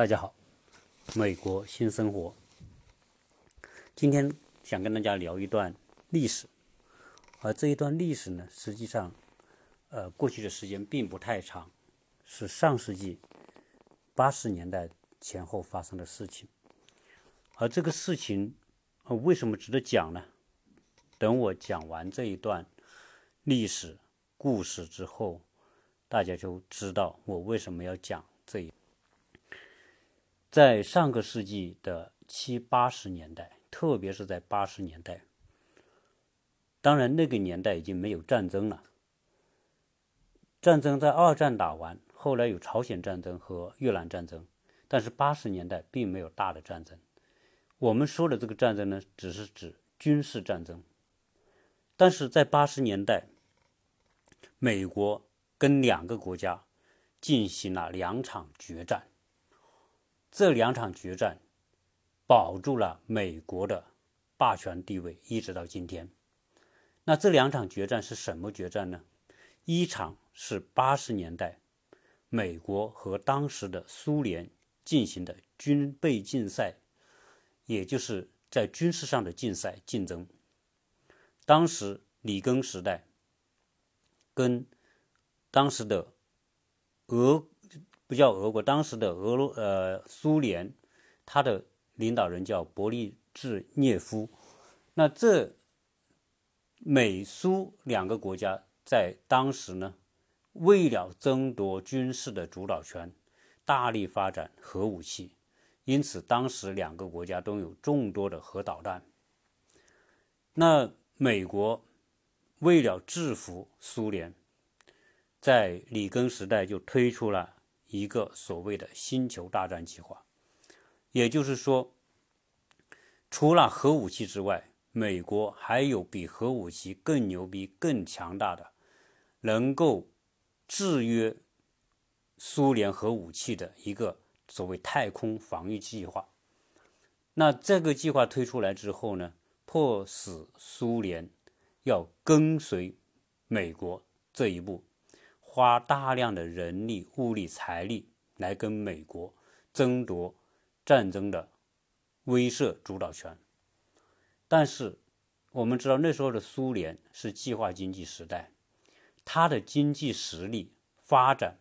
大家好，美国新生活。今天想跟大家聊一段历史，而这一段历史呢，实际上，呃，过去的时间并不太长，是上世纪八十年代前后发生的事情。而这个事情，呃，为什么值得讲呢？等我讲完这一段历史故事之后，大家就知道我为什么要讲这一。在上个世纪的七八十年代，特别是在八十年代，当然那个年代已经没有战争了。战争在二战打完，后来有朝鲜战争和越南战争，但是八十年代并没有大的战争。我们说的这个战争呢，只是指军事战争。但是在八十年代，美国跟两个国家进行了两场决战。这两场决战保住了美国的霸权地位，一直到今天。那这两场决战是什么决战呢？一场是八十年代美国和当时的苏联进行的军备竞赛，也就是在军事上的竞赛竞争。当时里根时代跟当时的俄。不叫俄国，当时的俄罗呃苏联，他的领导人叫勃利治涅夫。那这美苏两个国家在当时呢，为了争夺军事的主导权，大力发展核武器，因此当时两个国家都有众多的核导弹。那美国为了制服苏联，在里根时代就推出了。一个所谓的星球大战计划，也就是说，除了核武器之外，美国还有比核武器更牛逼、更强大的，能够制约苏联核武器的一个所谓太空防御计划。那这个计划推出来之后呢，迫使苏联要跟随美国这一步。花大量的人力、物力、财力来跟美国争夺战争的威慑主导权，但是我们知道那时候的苏联是计划经济时代，它的经济实力发展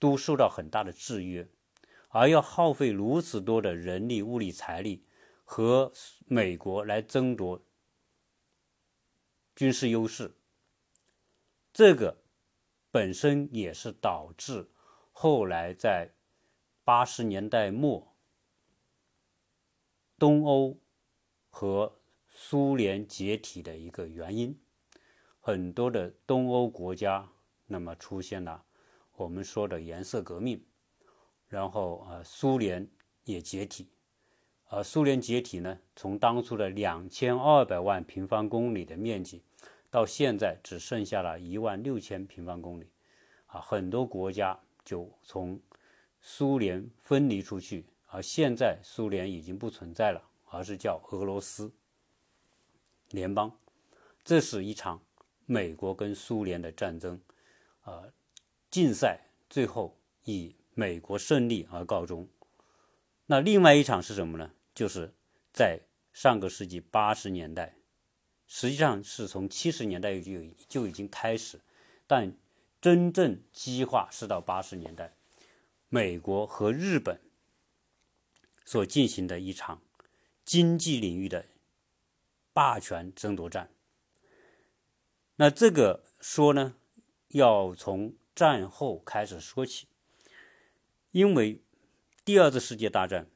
都受到很大的制约，而要耗费如此多的人力、物力、财力和美国来争夺军事优势，这个。本身也是导致后来在八十年代末，东欧和苏联解体的一个原因。很多的东欧国家那么出现了我们说的颜色革命，然后啊，苏联也解体。而苏联解体呢，从当初的两千二百万平方公里的面积。到现在只剩下了一万六千平方公里，啊，很多国家就从苏联分离出去，而现在苏联已经不存在了，而是叫俄罗斯联邦。这是一场美国跟苏联的战争，啊，竞赛最后以美国胜利而告终。那另外一场是什么呢？就是在上个世纪八十年代。实际上是从七十年代就就已经开始，但真正激化是到八十年代，美国和日本所进行的一场经济领域的霸权争夺战。那这个说呢，要从战后开始说起，因为第二次世界大战。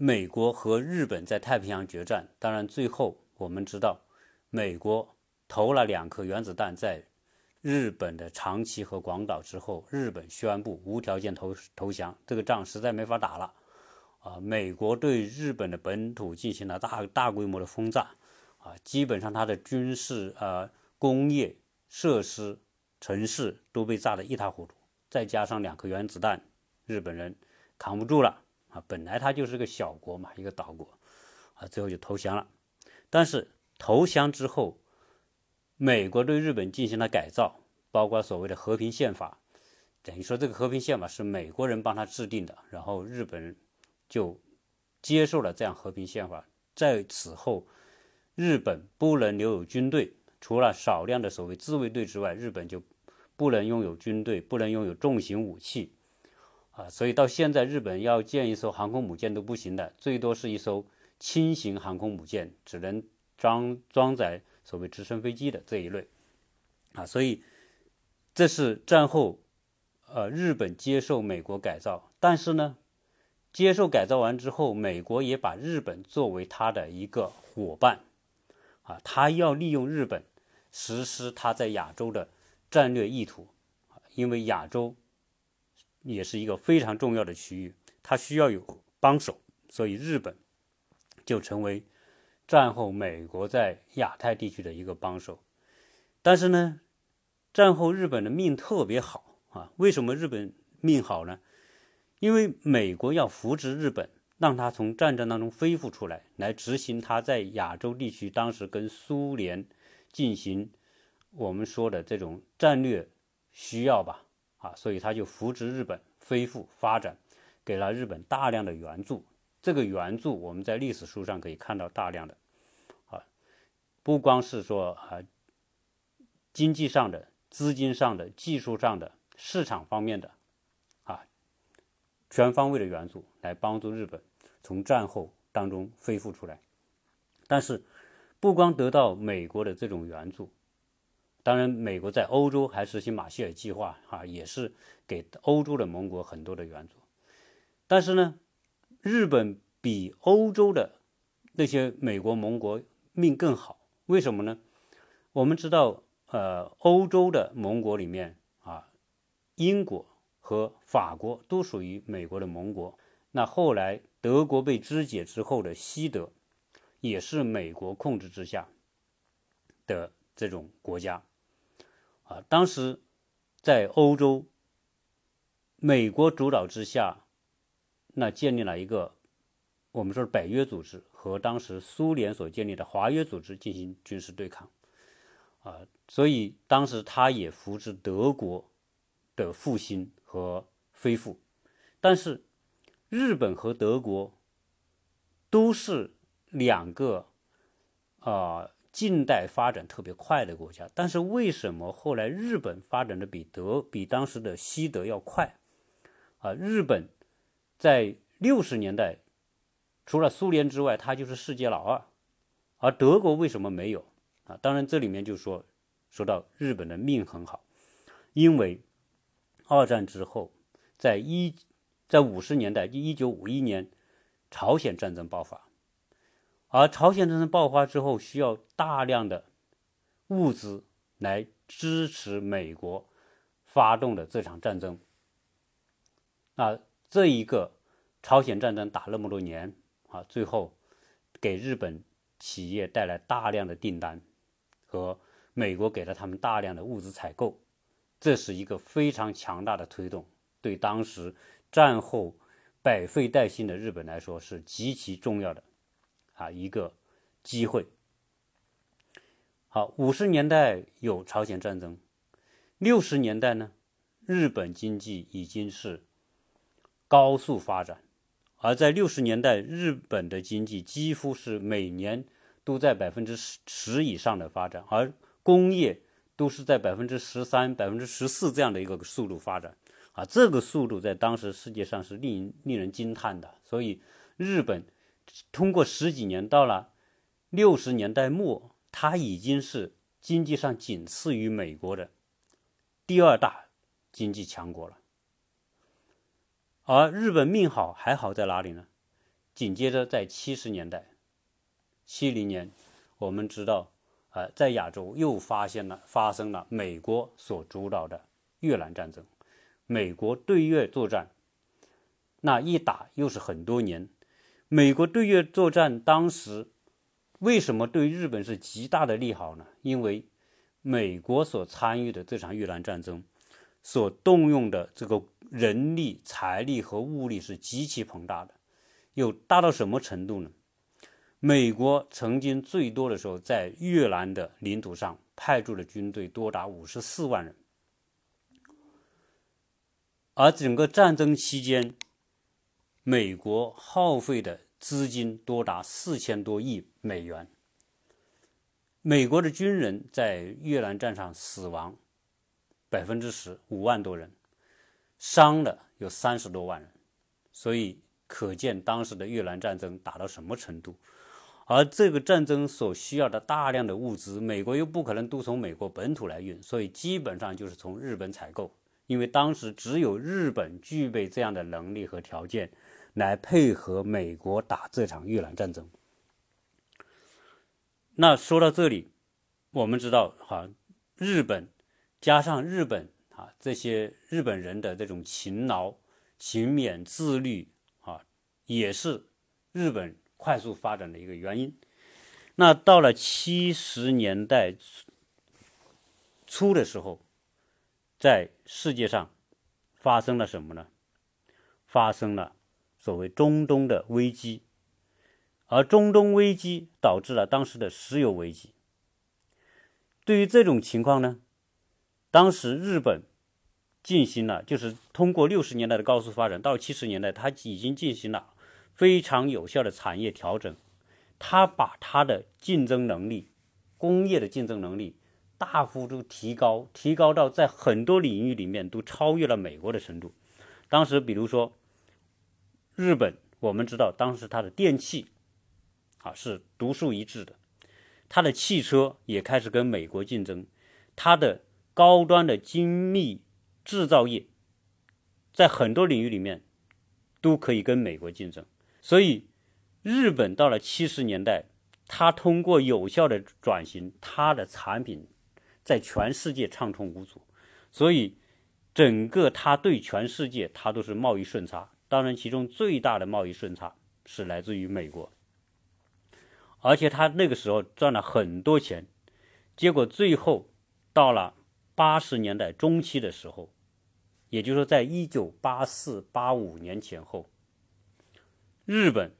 美国和日本在太平洋决战，当然最后我们知道，美国投了两颗原子弹在日本的长崎和广岛之后，日本宣布无条件投投降，这个仗实在没法打了。啊，美国对日本的本土进行了大大规模的轰炸，啊，基本上它的军事、呃工业设施、城市都被炸得一塌糊涂，再加上两颗原子弹，日本人扛不住了。本来它就是个小国嘛，一个岛国，啊，最后就投降了。但是投降之后，美国对日本进行了改造，包括所谓的和平宪法，等于说这个和平宪法是美国人帮他制定的，然后日本就接受了这样和平宪法。在此后，日本不能留有军队，除了少量的所谓自卫队之外，日本就不能拥有军队，不能拥有重型武器。啊，所以到现在，日本要建一艘航空母舰都不行的，最多是一艘轻型航空母舰，只能装装载所谓直升飞机的这一类。啊，所以这是战后，呃，日本接受美国改造，但是呢，接受改造完之后，美国也把日本作为他的一个伙伴，啊，他要利用日本实施他在亚洲的战略意图，因为亚洲。也是一个非常重要的区域，它需要有帮手，所以日本就成为战后美国在亚太地区的一个帮手。但是呢，战后日本的命特别好啊！为什么日本命好呢？因为美国要扶植日本，让他从战争当中恢复出来，来执行他在亚洲地区当时跟苏联进行我们说的这种战略需要吧。啊，所以他就扶植日本恢复发展，给了日本大量的援助。这个援助我们在历史书上可以看到大量的，啊，不光是说啊经济上的、资金上的、技术上的、市场方面的，啊，全方位的援助来帮助日本从战后当中恢复出来。但是，不光得到美国的这种援助。当然，美国在欧洲还实行马歇尔计划，哈，也是给欧洲的盟国很多的援助。但是呢，日本比欧洲的那些美国盟国命更好。为什么呢？我们知道，呃，欧洲的盟国里面啊，英国和法国都属于美国的盟国。那后来德国被肢解之后的西德，也是美国控制之下的这种国家。啊，当时在欧洲，美国主导之下，那建立了一个我们说北约组织，和当时苏联所建立的华约组织进行军事对抗。啊，所以当时他也扶持德国的复兴和恢复，但是日本和德国都是两个啊。近代发展特别快的国家，但是为什么后来日本发展的比德比当时的西德要快？啊，日本在六十年代除了苏联之外，它就是世界老二，而德国为什么没有？啊，当然这里面就说说到日本的命很好，因为二战之后，在一在五十年代，一九五一年朝鲜战争爆发。而朝鲜战争爆发之后，需要大量的物资来支持美国发动的这场战争。那这一个朝鲜战争打那么多年啊，最后给日本企业带来大量的订单，和美国给了他们大量的物资采购，这是一个非常强大的推动，对当时战后百废待兴的日本来说是极其重要的。啊，一个机会。好，五十年代有朝鲜战争，六十年代呢，日本经济已经是高速发展，而在六十年代，日本的经济几乎是每年都在百分之十十以上的发展，而工业都是在百分之十三、百分之十四这样的一个速度发展。啊，这个速度在当时世界上是令令人惊叹的，所以日本。通过十几年，到了六十年代末，它已经是经济上仅次于美国的第二大经济强国了。而日本命好还好在哪里呢？紧接着在七十年代，七零年，我们知道，呃，在亚洲又发现了发生了美国所主导的越南战争，美国对越作战，那一打又是很多年。美国对越作战当时为什么对日本是极大的利好呢？因为美国所参与的这场越南战争所动用的这个人力、财力和物力是极其庞大的，有大到什么程度呢？美国曾经最多的时候在越南的领土上派驻的军队多达五十四万人，而整个战争期间，美国耗费的资金多达四千多亿美元。美国的军人在越南战场死亡百分之十五万多人，伤了有三十多万人，所以可见当时的越南战争打到什么程度。而这个战争所需要的大量的物资，美国又不可能都从美国本土来运，所以基本上就是从日本采购。因为当时只有日本具备这样的能力和条件，来配合美国打这场越南战争。那说到这里，我们知道哈，日本加上日本啊这些日本人的这种勤劳、勤勉、自律啊，也是日本。快速发展的一个原因。那到了七十年代初的时候，在世界上发生了什么呢？发生了所谓中东的危机，而中东危机导致了当时的石油危机。对于这种情况呢，当时日本进行了，就是通过六十年代的高速发展，到七十年代，它已经进行了。非常有效的产业调整，它把它的竞争能力、工业的竞争能力大幅度提高，提高到在很多领域里面都超越了美国的程度。当时，比如说日本，我们知道当时它的电器啊是独树一帜的，它的汽车也开始跟美国竞争，它的高端的精密制造业在很多领域里面都可以跟美国竞争。所以，日本到了七十年代，它通过有效的转型，它的产品在全世界畅通无阻。所以，整个它对全世界它都是贸易顺差。当然，其中最大的贸易顺差是来自于美国，而且他那个时候赚了很多钱。结果最后到了八十年代中期的时候，也就是说，在一九八四八五年前后。日本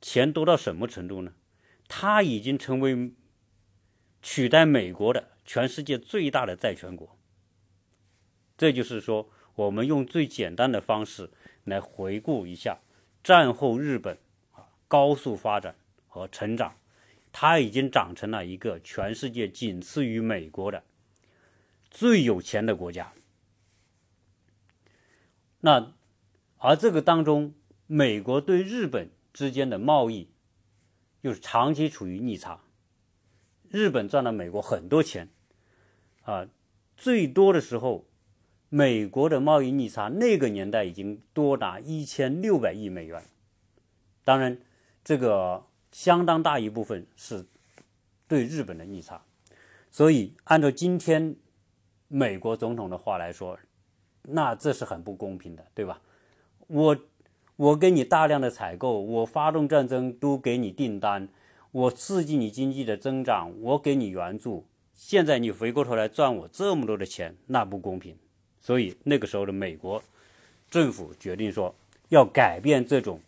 钱多到什么程度呢？它已经成为取代美国的全世界最大的债权国。这就是说，我们用最简单的方式来回顾一下战后日本啊高速发展和成长，它已经长成了一个全世界仅次于美国的最有钱的国家。那而这个当中。美国对日本之间的贸易又是长期处于逆差，日本赚了美国很多钱，啊，最多的时候，美国的贸易逆差那个年代已经多达一千六百亿美元。当然，这个相当大一部分是对日本的逆差，所以按照今天美国总统的话来说，那这是很不公平的，对吧？我。我给你大量的采购，我发动战争都给你订单，我刺激你经济的增长，我给你援助。现在你回过头来赚我这么多的钱，那不公平。所以那个时候的美国政府决定说要改变这种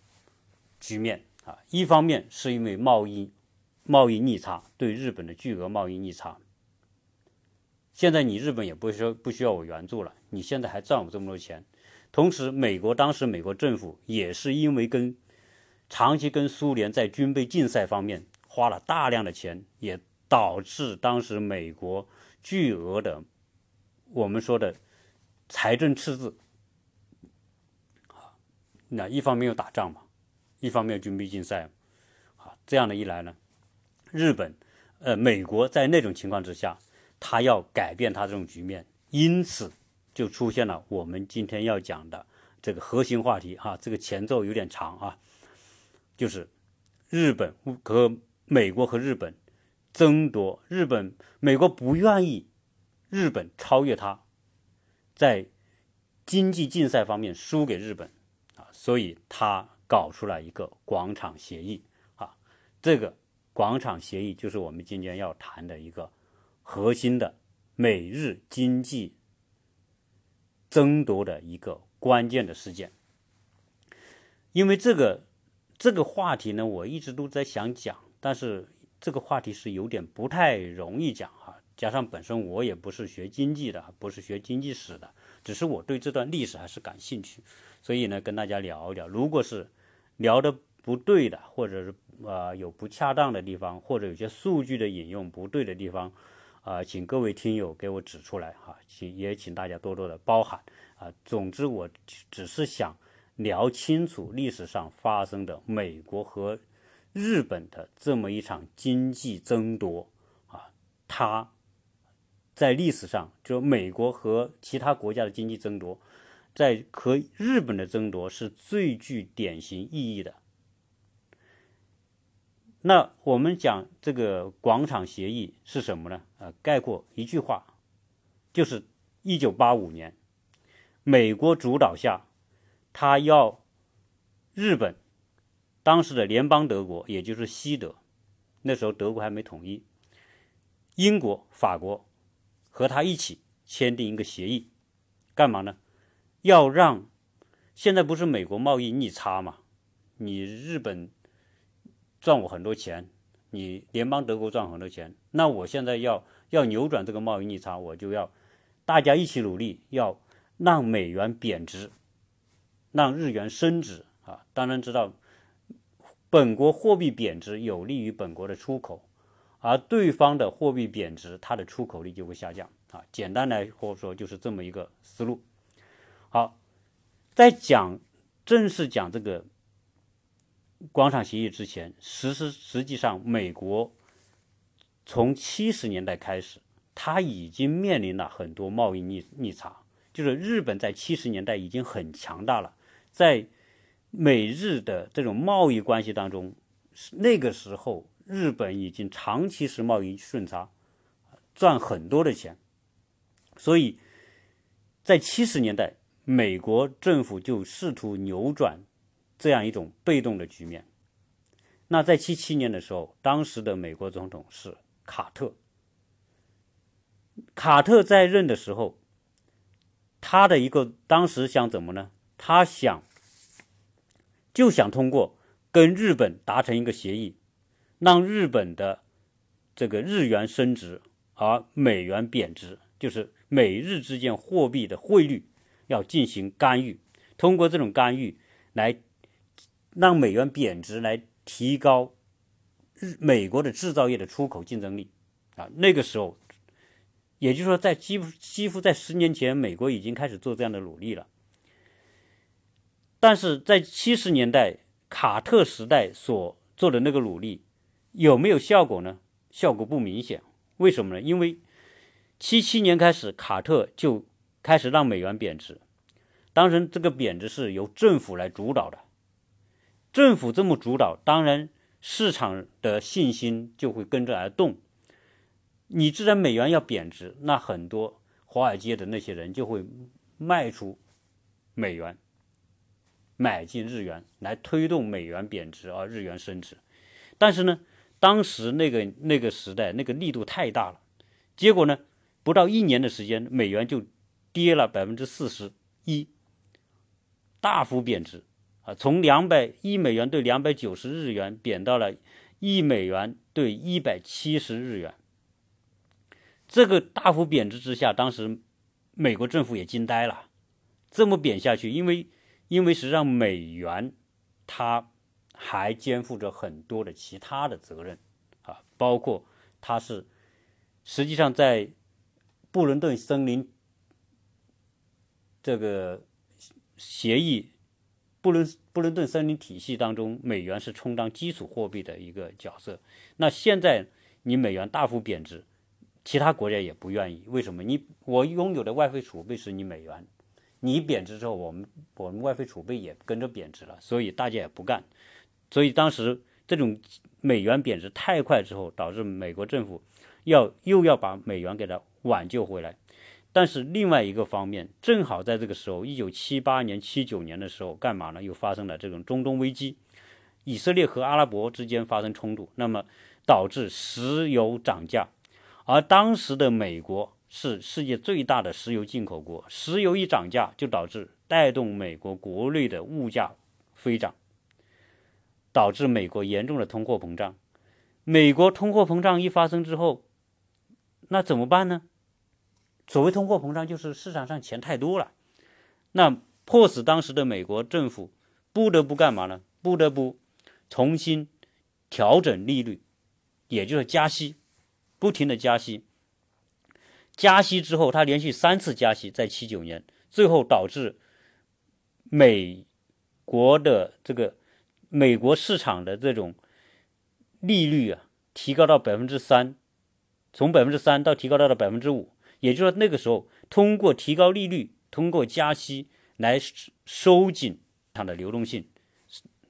局面啊。一方面是因为贸易贸易逆差对日本的巨额贸易逆差，现在你日本也不需不需要我援助了，你现在还赚我这么多钱。同时，美国当时美国政府也是因为跟长期跟苏联在军备竞赛方面花了大量的钱，也导致当时美国巨额的我们说的财政赤字。那一方面又打仗嘛，一方面军备竞赛，啊，这样的一来呢，日本呃美国在那种情况之下，他要改变他这种局面，因此。就出现了我们今天要讲的这个核心话题哈，这个前奏有点长啊，就是日本和美国和日本争夺，日本美国不愿意日本超越他，在经济竞赛方面输给日本啊，所以他搞出来一个广场协议啊，这个广场协议就是我们今天要谈的一个核心的美日经济。争夺的一个关键的事件，因为这个这个话题呢，我一直都在想讲，但是这个话题是有点不太容易讲哈。加上本身我也不是学经济的，不是学经济史的，只是我对这段历史还是感兴趣，所以呢，跟大家聊一聊。如果是聊的不对的，或者是呃有不恰当的地方，或者有些数据的引用不对的地方，啊，请各位听友给我指出来哈，请也请大家多多的包涵啊。总之，我只是想聊清楚历史上发生的美国和日本的这么一场经济争夺啊，它在历史上就美国和其他国家的经济争夺。在和日本的争夺是最具典型意义的。那我们讲这个广场协议是什么呢？啊，概括一句话，就是一九八五年，美国主导下，他要日本当时的联邦德国，也就是西德，那时候德国还没统一，英国、法国和他一起签订一个协议，干嘛呢？要让现在不是美国贸易逆差嘛？你日本赚我很多钱，你联邦德国赚很多钱，那我现在要要扭转这个贸易逆差，我就要大家一起努力，要让美元贬值，让日元升值啊！当然知道，本国货币贬值有利于本国的出口，而对方的货币贬值，它的出口率就会下降啊！简单来说，就是这么一个思路。好，在讲正式讲这个广场协议之前，实施实际上美国从七十年代开始，它已经面临了很多贸易逆逆差。就是日本在七十年代已经很强大了，在美日的这种贸易关系当中，那个时候日本已经长期是贸易顺差，赚很多的钱，所以在七十年代。美国政府就试图扭转这样一种被动的局面。那在七七年的时候，当时的美国总统是卡特。卡特在任的时候，他的一个当时想怎么呢？他想就想通过跟日本达成一个协议，让日本的这个日元升值，而美元贬值，就是美日之间货币的汇率。要进行干预，通过这种干预来让美元贬值，来提高日美国的制造业的出口竞争力啊。那个时候，也就是说，在几乎几乎在十年前，美国已经开始做这样的努力了。但是在七十年代卡特时代所做的那个努力有没有效果呢？效果不明显。为什么呢？因为七七年开始，卡特就开始让美元贬值，当然这个贬值是由政府来主导的，政府这么主导，当然市场的信心就会跟着而动。你既然美元要贬值，那很多华尔街的那些人就会卖出美元，买进日元，来推动美元贬值而日元升值。但是呢，当时那个那个时代那个力度太大了，结果呢，不到一年的时间，美元就。跌了百分之四十一，大幅贬值啊！从两百一美元兑两百九十日元贬到了一美元兑一百七十日元。这个大幅贬值之下，当时美国政府也惊呆了。这么贬下去，因为因为实际上美元它还肩负着很多的其他的责任啊，包括它是实际上在布伦顿森林。这个协议，布伦布伦顿森林体系当中，美元是充当基础货币的一个角色。那现在你美元大幅贬值，其他国家也不愿意。为什么？你我拥有的外汇储备是你美元，你贬值之后，我们我们外汇储备也跟着贬值了，所以大家也不干。所以当时这种美元贬值太快之后，导致美国政府要又要把美元给它挽救回来。但是另外一个方面，正好在这个时候，一九七八年、七九年的时候，干嘛呢？又发生了这种中东危机，以色列和阿拉伯之间发生冲突，那么导致石油涨价。而当时的美国是世界最大的石油进口国，石油一涨价，就导致带动美国国内的物价飞涨，导致美国严重的通货膨胀。美国通货膨胀一发生之后，那怎么办呢？所谓通货膨胀，就是市场上钱太多了，那迫使当时的美国政府不得不干嘛呢？不得不重新调整利率，也就是加息，不停的加息。加息之后，他连续三次加息，在七九年，最后导致美国的这个美国市场的这种利率啊，提高到百分之三，从百分之三到提高到了百分之五。也就是说，那个时候通过提高利率，通过加息来收紧它的流动性，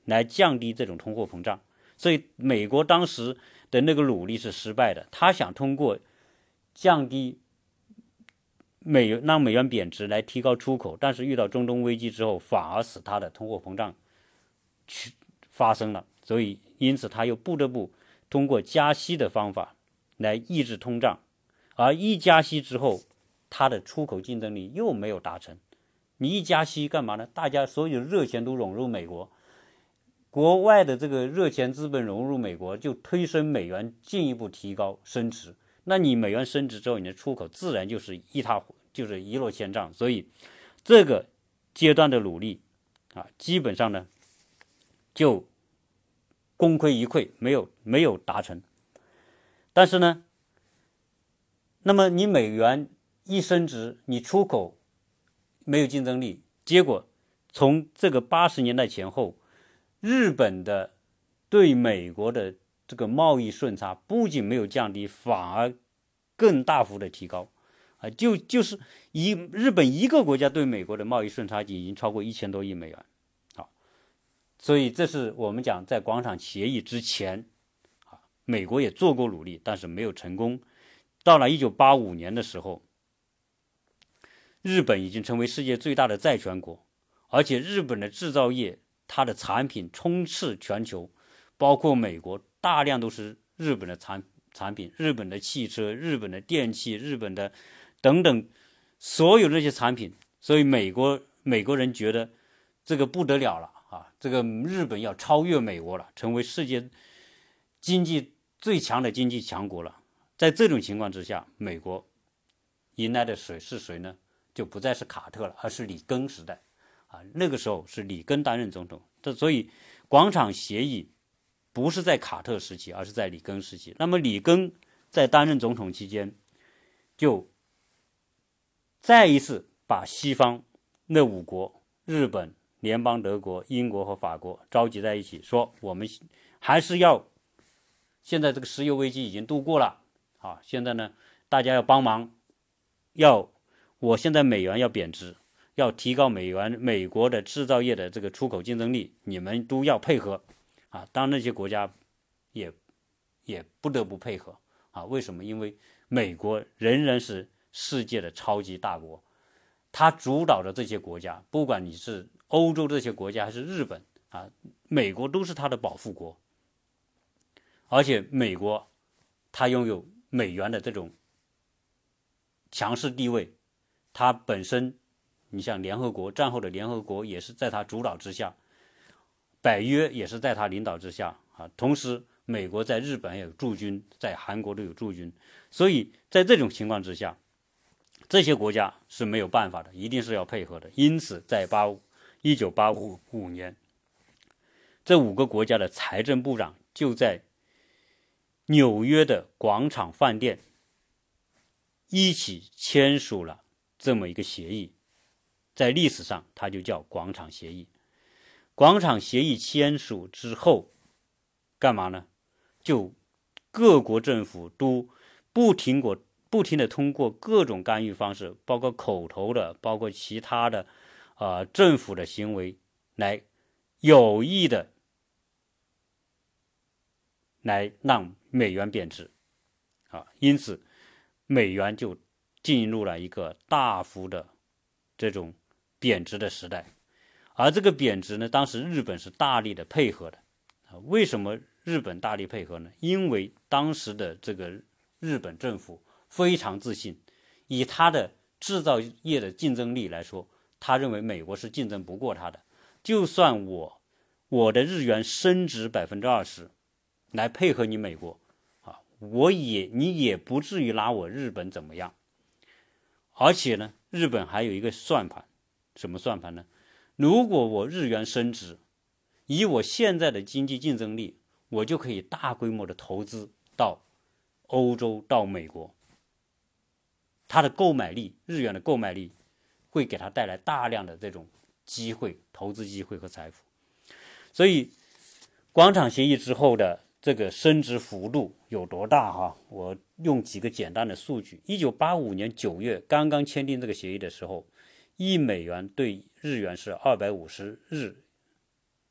来降低这种通货膨胀。所以，美国当时的那个努力是失败的。他想通过降低美元让美元贬值来提高出口，但是遇到中东危机之后，反而使它的通货膨胀去发生了。所以，因此他又不得不通过加息的方法来抑制通胀。而一加息之后，它的出口竞争力又没有达成。你一加息干嘛呢？大家所有热钱都涌入美国，国外的这个热钱资本融入美国，就推升美元进一步提高升值。那你美元升值之后，你的出口自然就是一塌就是一落千丈。所以这个阶段的努力啊，基本上呢就功亏一篑，没有没有达成。但是呢。那么你美元一升值，你出口没有竞争力，结果从这个八十年代前后，日本的对美国的这个贸易顺差不仅没有降低，反而更大幅的提高，啊，就就是一日本一个国家对美国的贸易顺差已经超过一千多亿美元，所以这是我们讲在广场协议之前，啊，美国也做过努力，但是没有成功。到了一九八五年的时候，日本已经成为世界最大的债权国，而且日本的制造业，它的产品充斥全球，包括美国，大量都是日本的产产品，日本的汽车、日本的电器、日本的等等，所有那些产品，所以美国美国人觉得这个不得了了啊，这个日本要超越美国了，成为世界经济最强的经济强国了。在这种情况之下，美国迎来的谁是谁呢？就不再是卡特了，而是里根时代。啊，那个时候是里根担任总统。这所以广场协议不是在卡特时期，而是在里根时期。那么里根在担任总统期间，就再一次把西方那五国——日本、联邦德国、英国和法国——召集在一起，说我们还是要现在这个石油危机已经度过了。啊，现在呢，大家要帮忙，要，我现在美元要贬值，要提高美元美国的制造业的这个出口竞争力，你们都要配合，啊，当那些国家也也不得不配合，啊，为什么？因为美国仍然是世界的超级大国，它主导着这些国家，不管你是欧洲这些国家还是日本，啊，美国都是它的保护国，而且美国它拥有。美元的这种强势地位，它本身，你像联合国战后的联合国也是在他主导之下，北约也是在他领导之下啊。同时，美国在日本也有驻军，在韩国都有驻军，所以在这种情况之下，这些国家是没有办法的，一定是要配合的。因此，在八五一九八五五年，这五个国家的财政部长就在。纽约的广场饭店一起签署了这么一个协议，在历史上它就叫广场协议。广场协议签署之后，干嘛呢？就各国政府都不停过、不停的通过各种干预方式，包括口头的，包括其他的，啊，政府的行为，来有意的来让。美元贬值，啊，因此美元就进入了一个大幅的这种贬值的时代。而这个贬值呢，当时日本是大力的配合的。啊，为什么日本大力配合呢？因为当时的这个日本政府非常自信，以他的制造业的竞争力来说，他认为美国是竞争不过他的。就算我我的日元升值百分之二十，来配合你美国。啊我也你也不至于拿我日本怎么样。而且呢，日本还有一个算盘，什么算盘呢？如果我日元升值，以我现在的经济竞争力，我就可以大规模的投资到欧洲、到美国。它的购买力，日元的购买力，会给他带来大量的这种机会、投资机会和财富。所以，广场协议之后的这个升值幅度有多大？哈，我用几个简单的数据：一九八五年九月刚刚签订这个协议的时候，一美元兑日元是二百五十日，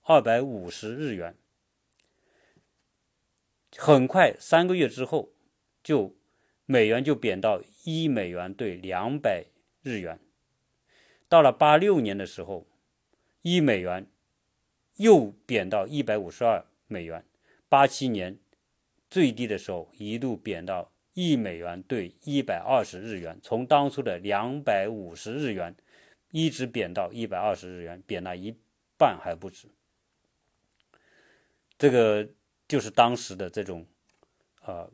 二百五十日元。很快，三个月之后，就美元就贬到一美元兑两百日元。到了八六年的时候，一美元又贬到一百五十二美元。八七年最低的时候，一度贬到一美元兑一百二十日元，从当初的两百五十日元一直贬到一百二十日元，贬了一半还不止。这个就是当时的这种呃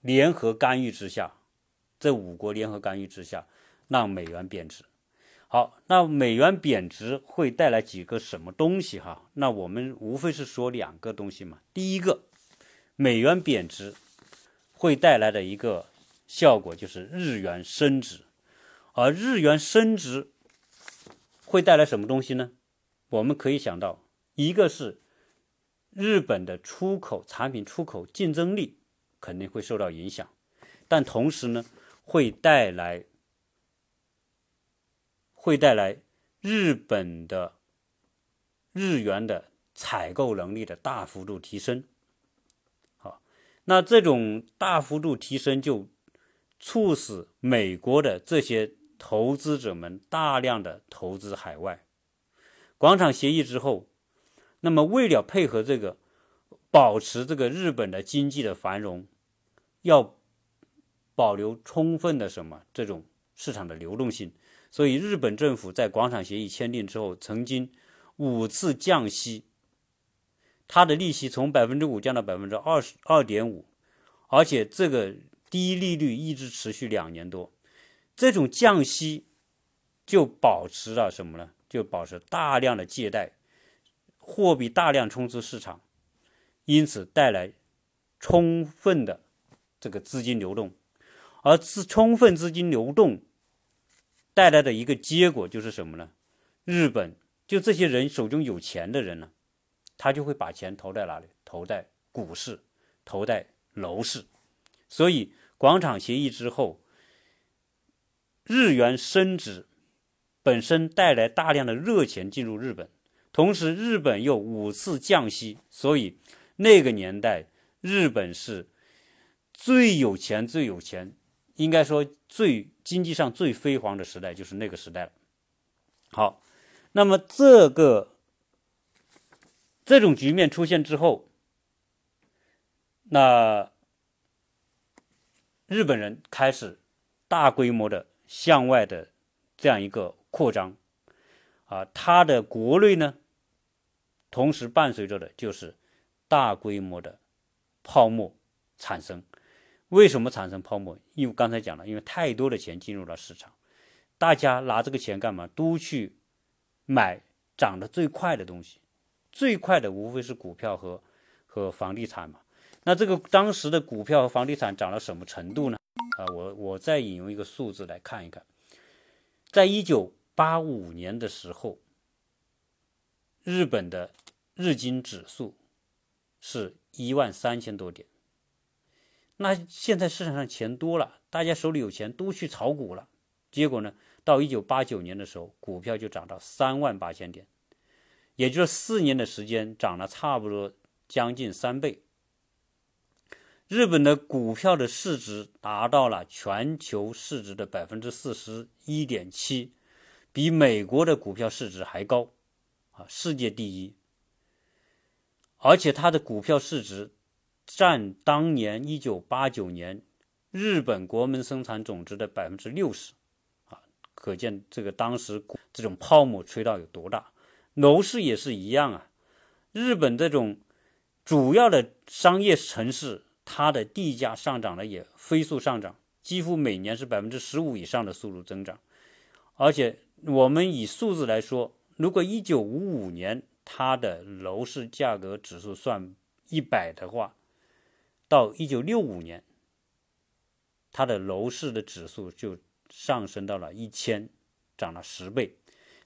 联合干预之下，这五国联合干预之下，让美元贬值。好，那美元贬值会带来几个什么东西哈？那我们无非是说两个东西嘛。第一个，美元贬值会带来的一个效果就是日元升值，而日元升值会带来什么东西呢？我们可以想到，一个是日本的出口产品出口竞争力肯定会受到影响，但同时呢，会带来。会带来日本的日元的采购能力的大幅度提升，好，那这种大幅度提升就促使美国的这些投资者们大量的投资海外。广场协议之后，那么为了配合这个保持这个日本的经济的繁荣，要保留充分的什么这种市场的流动性。所以，日本政府在广场协议签订之后，曾经五次降息，它的利息从百分之五降到百分之二十二点五，而且这个低利率一直持续两年多。这种降息就保持了什么呢？就保持大量的借贷，货币大量充斥市场，因此带来充分的这个资金流动，而资充分资金流动。带来的一个结果就是什么呢？日本就这些人手中有钱的人呢，他就会把钱投在哪里？投在股市，投在楼市。所以广场协议之后，日元升值本身带来大量的热钱进入日本，同时日本又五次降息，所以那个年代日本是最有钱、最有钱。应该说，最经济上最辉煌的时代就是那个时代了。好，那么这个这种局面出现之后，那日本人开始大规模的向外的这样一个扩张，啊，他的国内呢，同时伴随着的就是大规模的泡沫产生。为什么产生泡沫？因为刚才讲了，因为太多的钱进入了市场，大家拿这个钱干嘛？都去买涨得最快的东西，最快的无非是股票和和房地产嘛。那这个当时的股票和房地产涨到什么程度呢？啊，我我再引用一个数字来看一看，在一九八五年的时候，日本的日经指数是一万三千多点。那现在市场上钱多了，大家手里有钱都去炒股了，结果呢，到一九八九年的时候，股票就涨到三万八千点，也就是四年的时间涨了差不多将近三倍。日本的股票的市值达到了全球市值的百分之四十一点七，比美国的股票市值还高，啊，世界第一。而且它的股票市值。占当年一九八九年日本国民生产总值的百分之六十，啊，可见这个当时这种泡沫吹到有多大。楼市也是一样啊，日本这种主要的商业城市，它的地价上涨的也飞速上涨，几乎每年是百分之十五以上的速度增长。而且我们以数字来说，如果一九五五年它的楼市价格指数算一百的话，到一九六五年，它的楼市的指数就上升到了一千，涨了十倍。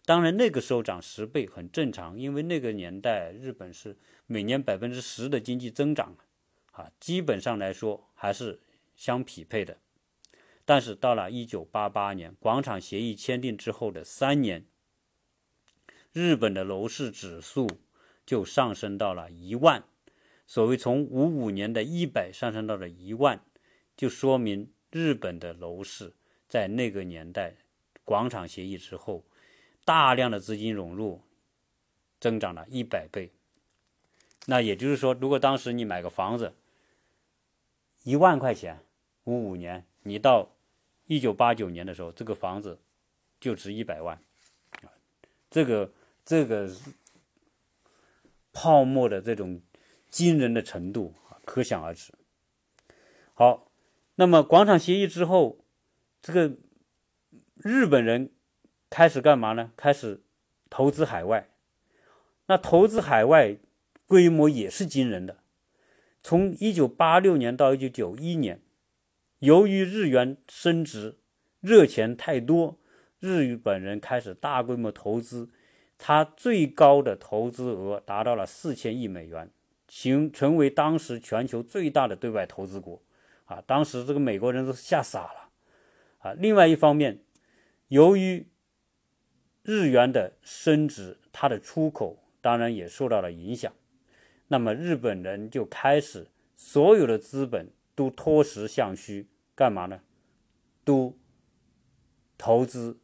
当然那个时候涨十倍很正常，因为那个年代日本是每年百分之十的经济增长。啊，基本上来说还是相匹配的，但是到了一九八八年广场协议签订之后的三年，日本的楼市指数就上升到了一万，所谓从五五年的一百上升到了一万，就说明日本的楼市在那个年代广场协议之后，大量的资金涌入，增长了一百倍。那也就是说，如果当时你买个房子，一万块钱，五五年，你到一九八九年的时候，这个房子就值一百万，这个这个泡沫的这种惊人的程度，可想而知。好，那么广场协议之后，这个日本人开始干嘛呢？开始投资海外，那投资海外规模也是惊人的。从一九八六年到一九九一年，由于日元升值，热钱太多，日本人开始大规模投资，它最高的投资额达到了四千亿美元，形成为当时全球最大的对外投资国。啊，当时这个美国人都吓傻了。啊，另外一方面，由于日元的升值，它的出口当然也受到了影响。那么日本人就开始所有的资本都脱实向虚，干嘛呢？都投资，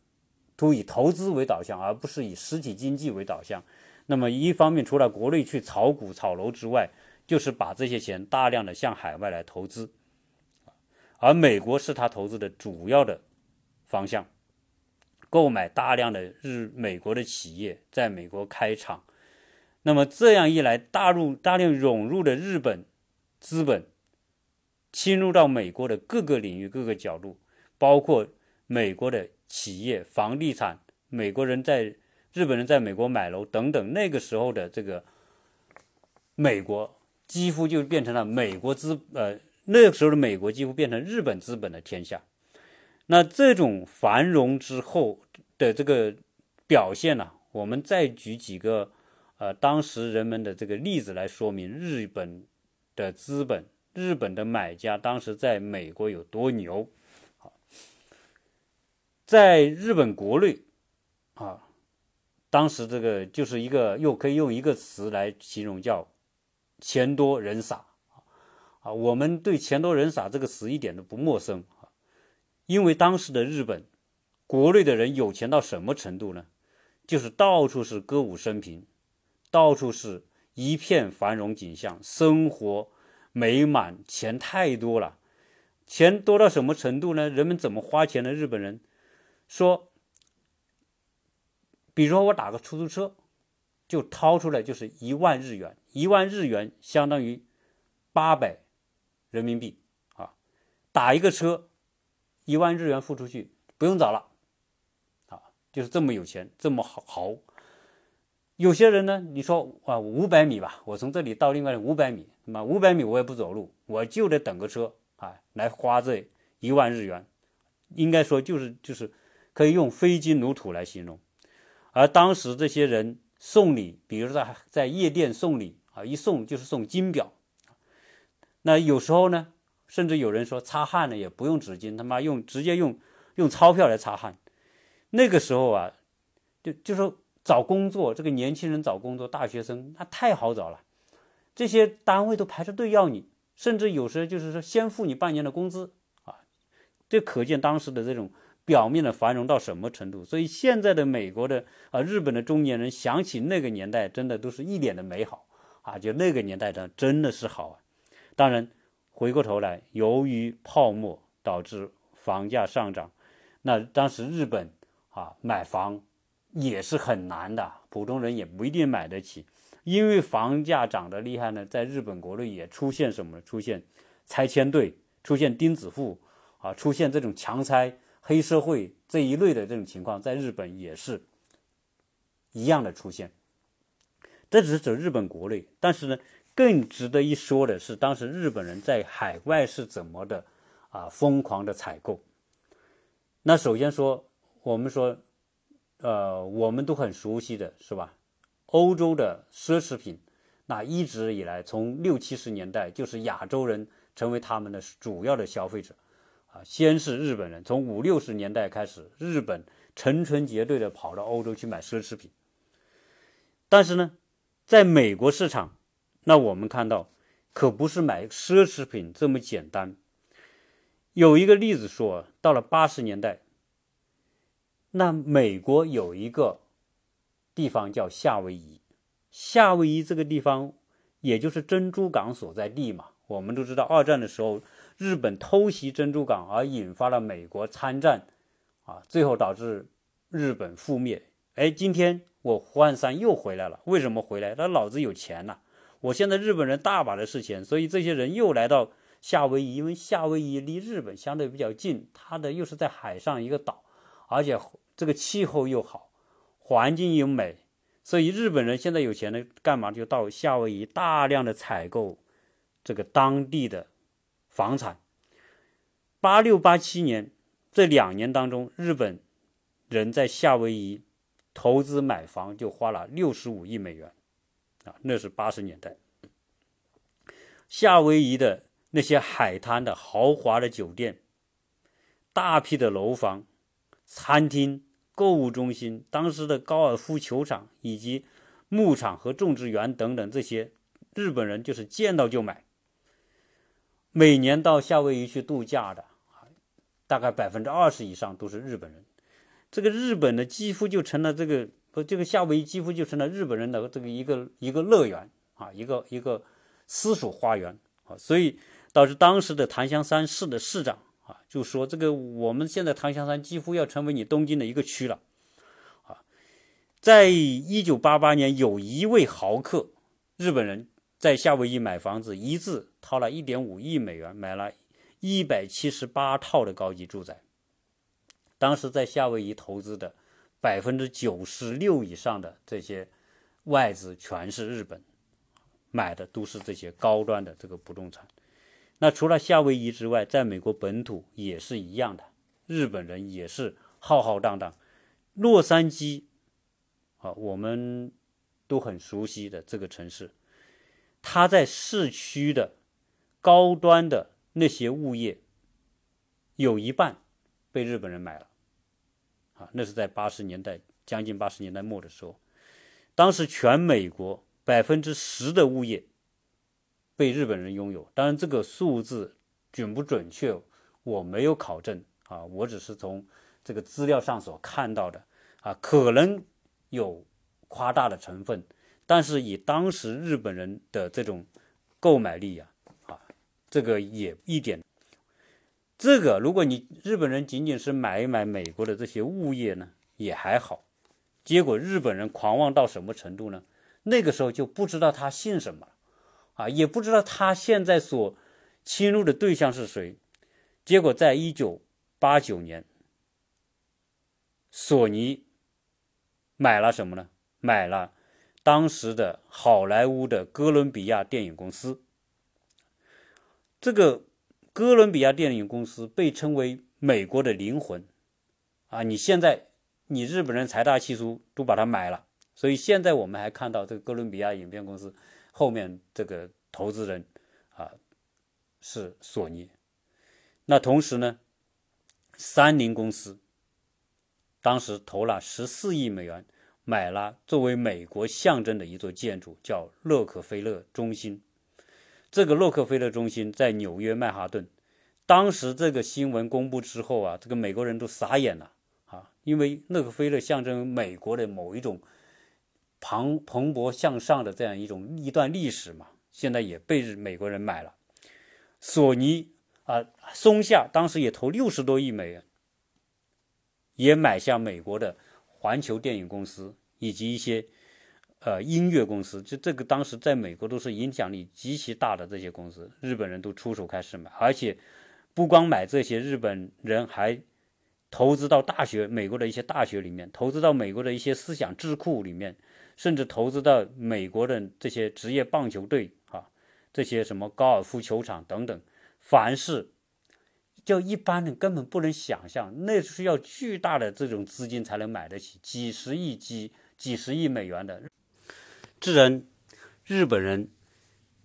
都以投资为导向，而不是以实体经济为导向。那么一方面，除了国内去炒股、炒楼之外，就是把这些钱大量的向海外来投资，而美国是他投资的主要的方向，购买大量的日美国的企业在美国开厂。那么这样一来，大陆大量涌入的日本资本侵入到美国的各个领域、各个角度，包括美国的企业、房地产，美国人在日本人在美国买楼等等。那个时候的这个美国几乎就变成了美国资呃，那个时候的美国几乎变成日本资本的天下。那这种繁荣之后的这个表现呢，我们再举几个。呃，当时人们的这个例子来说明日本的资本、日本的买家当时在美国有多牛。在日本国内，当时这个就是一个又可以用一个词来形容，叫钱多人傻啊。我们对钱多人傻这个词一点都不陌生啊，因为当时的日本国内的人有钱到什么程度呢？就是到处是歌舞升平。到处是一片繁荣景象，生活美满，钱太多了。钱多到什么程度呢？人们怎么花钱呢？日本人说，比如说我打个出租车，就掏出来就是一万日元，一万日元相当于八百人民币啊。打一个车，一万日元付出去，不用找了啊，就是这么有钱，这么豪。有些人呢，你说啊，五百米吧，我从这里到另外五百米，那么五百米我也不走路，我就得等个车啊，来花这一万日元，应该说就是就是可以用飞金如土来形容。而当时这些人送礼，比如说在在夜店送礼啊，一送就是送金表。那有时候呢，甚至有人说擦汗呢也不用纸巾，他妈用直接用用钞票来擦汗。那个时候啊，就就说。找工作，这个年轻人找工作，大学生那太好找了，这些单位都排着队要你，甚至有时候就是说先付你半年的工资啊，这可见当时的这种表面的繁荣到什么程度。所以现在的美国的啊，日本的中年人想起那个年代，真的都是一脸的美好啊，就那个年代的真的是好啊。当然，回过头来，由于泡沫导致房价上涨，那当时日本啊买房。也是很难的，普通人也不一定买得起，因为房价涨得厉害呢。在日本国内也出现什么？出现拆迁队，出现钉子户啊，出现这种强拆、黑社会这一类的这种情况，在日本也是一样的出现。这只是指日本国内，但是呢，更值得一说的是，当时日本人在海外是怎么的啊疯狂的采购。那首先说，我们说，呃，我们都很熟悉的是吧？欧洲的奢侈品，那一直以来从六七十年代就是亚洲人成为他们的主要的消费者先是日本人，从五六十年代开始，日本成群结队的跑到欧洲去买奢侈品，但是呢。在美国市场，那我们看到可不是买奢侈品这么简单。有一个例子说，到了八十年代，那美国有一个地方叫夏威夷，夏威夷这个地方也就是珍珠港所在地嘛。我们都知道，二战的时候日本偷袭珍珠港，而引发了美国参战，啊，最后导致日本覆灭。哎，今天。我胡汉三又回来了，为什么回来？他老子有钱呐！我现在日本人大把的是钱，所以这些人又来到夏威夷，因为夏威夷离日本相对比较近，它的又是在海上一个岛，而且这个气候又好，环境又美，所以日本人现在有钱呢，干嘛就到夏威夷大量的采购这个当地的房产。八六八七年这两年当中，日本人在夏威夷。投资买房就花了六十五亿美元，啊，那是八十年代。夏威夷的那些海滩的豪华的酒店、大批的楼房、餐厅、购物中心、当时的高尔夫球场以及牧场和种植园等等，这些日本人就是见到就买。每年到夏威夷去度假的，大概百分之二十以上都是日本人。这个日本的几乎就成了这个不，这个夏威夷几乎就成了日本人的这个一个一个乐园啊，一个一个私属花园啊，所以导致当时的檀香山市的市长啊就说：“这个我们现在檀香山几乎要成为你东京的一个区了。”啊，在一九八八年，有一位豪客日本人在夏威夷买房子，一次掏了一点五亿美元，买了一百七十八套的高级住宅。当时在夏威夷投资的百分之九十六以上的这些外资全是日本买的，都是这些高端的这个不动产。那除了夏威夷之外，在美国本土也是一样的，日本人也是浩浩荡荡。洛杉矶啊，我们都很熟悉的这个城市，它在市区的高端的那些物业有一半被日本人买了。啊，那是在八十年代，将近八十年代末的时候，当时全美国百分之十的物业被日本人拥有。当然，这个数字准不准确，我没有考证啊，我只是从这个资料上所看到的啊，可能有夸大的成分，但是以当时日本人的这种购买力呀，啊，这个也一点。这个，如果你日本人仅仅是买一买美国的这些物业呢，也还好。结果日本人狂妄到什么程度呢？那个时候就不知道他姓什么，啊，也不知道他现在所侵入的对象是谁。结果在一九八九年，索尼买了什么呢？买了当时的好莱坞的哥伦比亚电影公司。这个。哥伦比亚电影公司被称为美国的灵魂，啊，你现在你日本人财大气粗都把它买了，所以现在我们还看到这个哥伦比亚影片公司后面这个投资人啊是索尼。那同时呢，三菱公司当时投了十四亿美元买了作为美国象征的一座建筑，叫洛克菲勒中心。这个洛克菲勒中心在纽约曼哈顿，当时这个新闻公布之后啊，这个美国人都傻眼了啊，因为洛克菲勒象征美国的某一种蓬蓬勃向上的这样一种一段历史嘛，现在也被美国人买了。索尼啊，松下当时也投六十多亿美元，也买下美国的环球电影公司以及一些呃音乐公司，就这个当时在美国都是影响力极其大的这些公司，日本人都出手开始买，而且不光买这些，日本人还投资到大学，美国的一些大学里面，投资到美国的一些思想智库里面，甚至投资到美国的这些职业棒球队啊，这些什么高尔夫球场等等，凡是。就一般人根本不能想象，那是要巨大的这种资金才能买得起，几十亿、几几十亿美元的。自然，日本人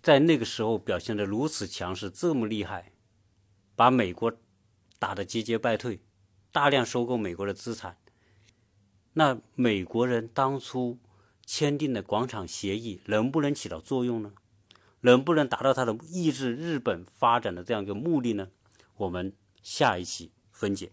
在那个时候表现得如此强势，这么厉害，把美国打得节节败退，大量收购美国的资产。那美国人当初签订的广场协议能不能起到作用呢？能不能达到他的抑制日本发展的这样一个目的呢？我们下一期分解。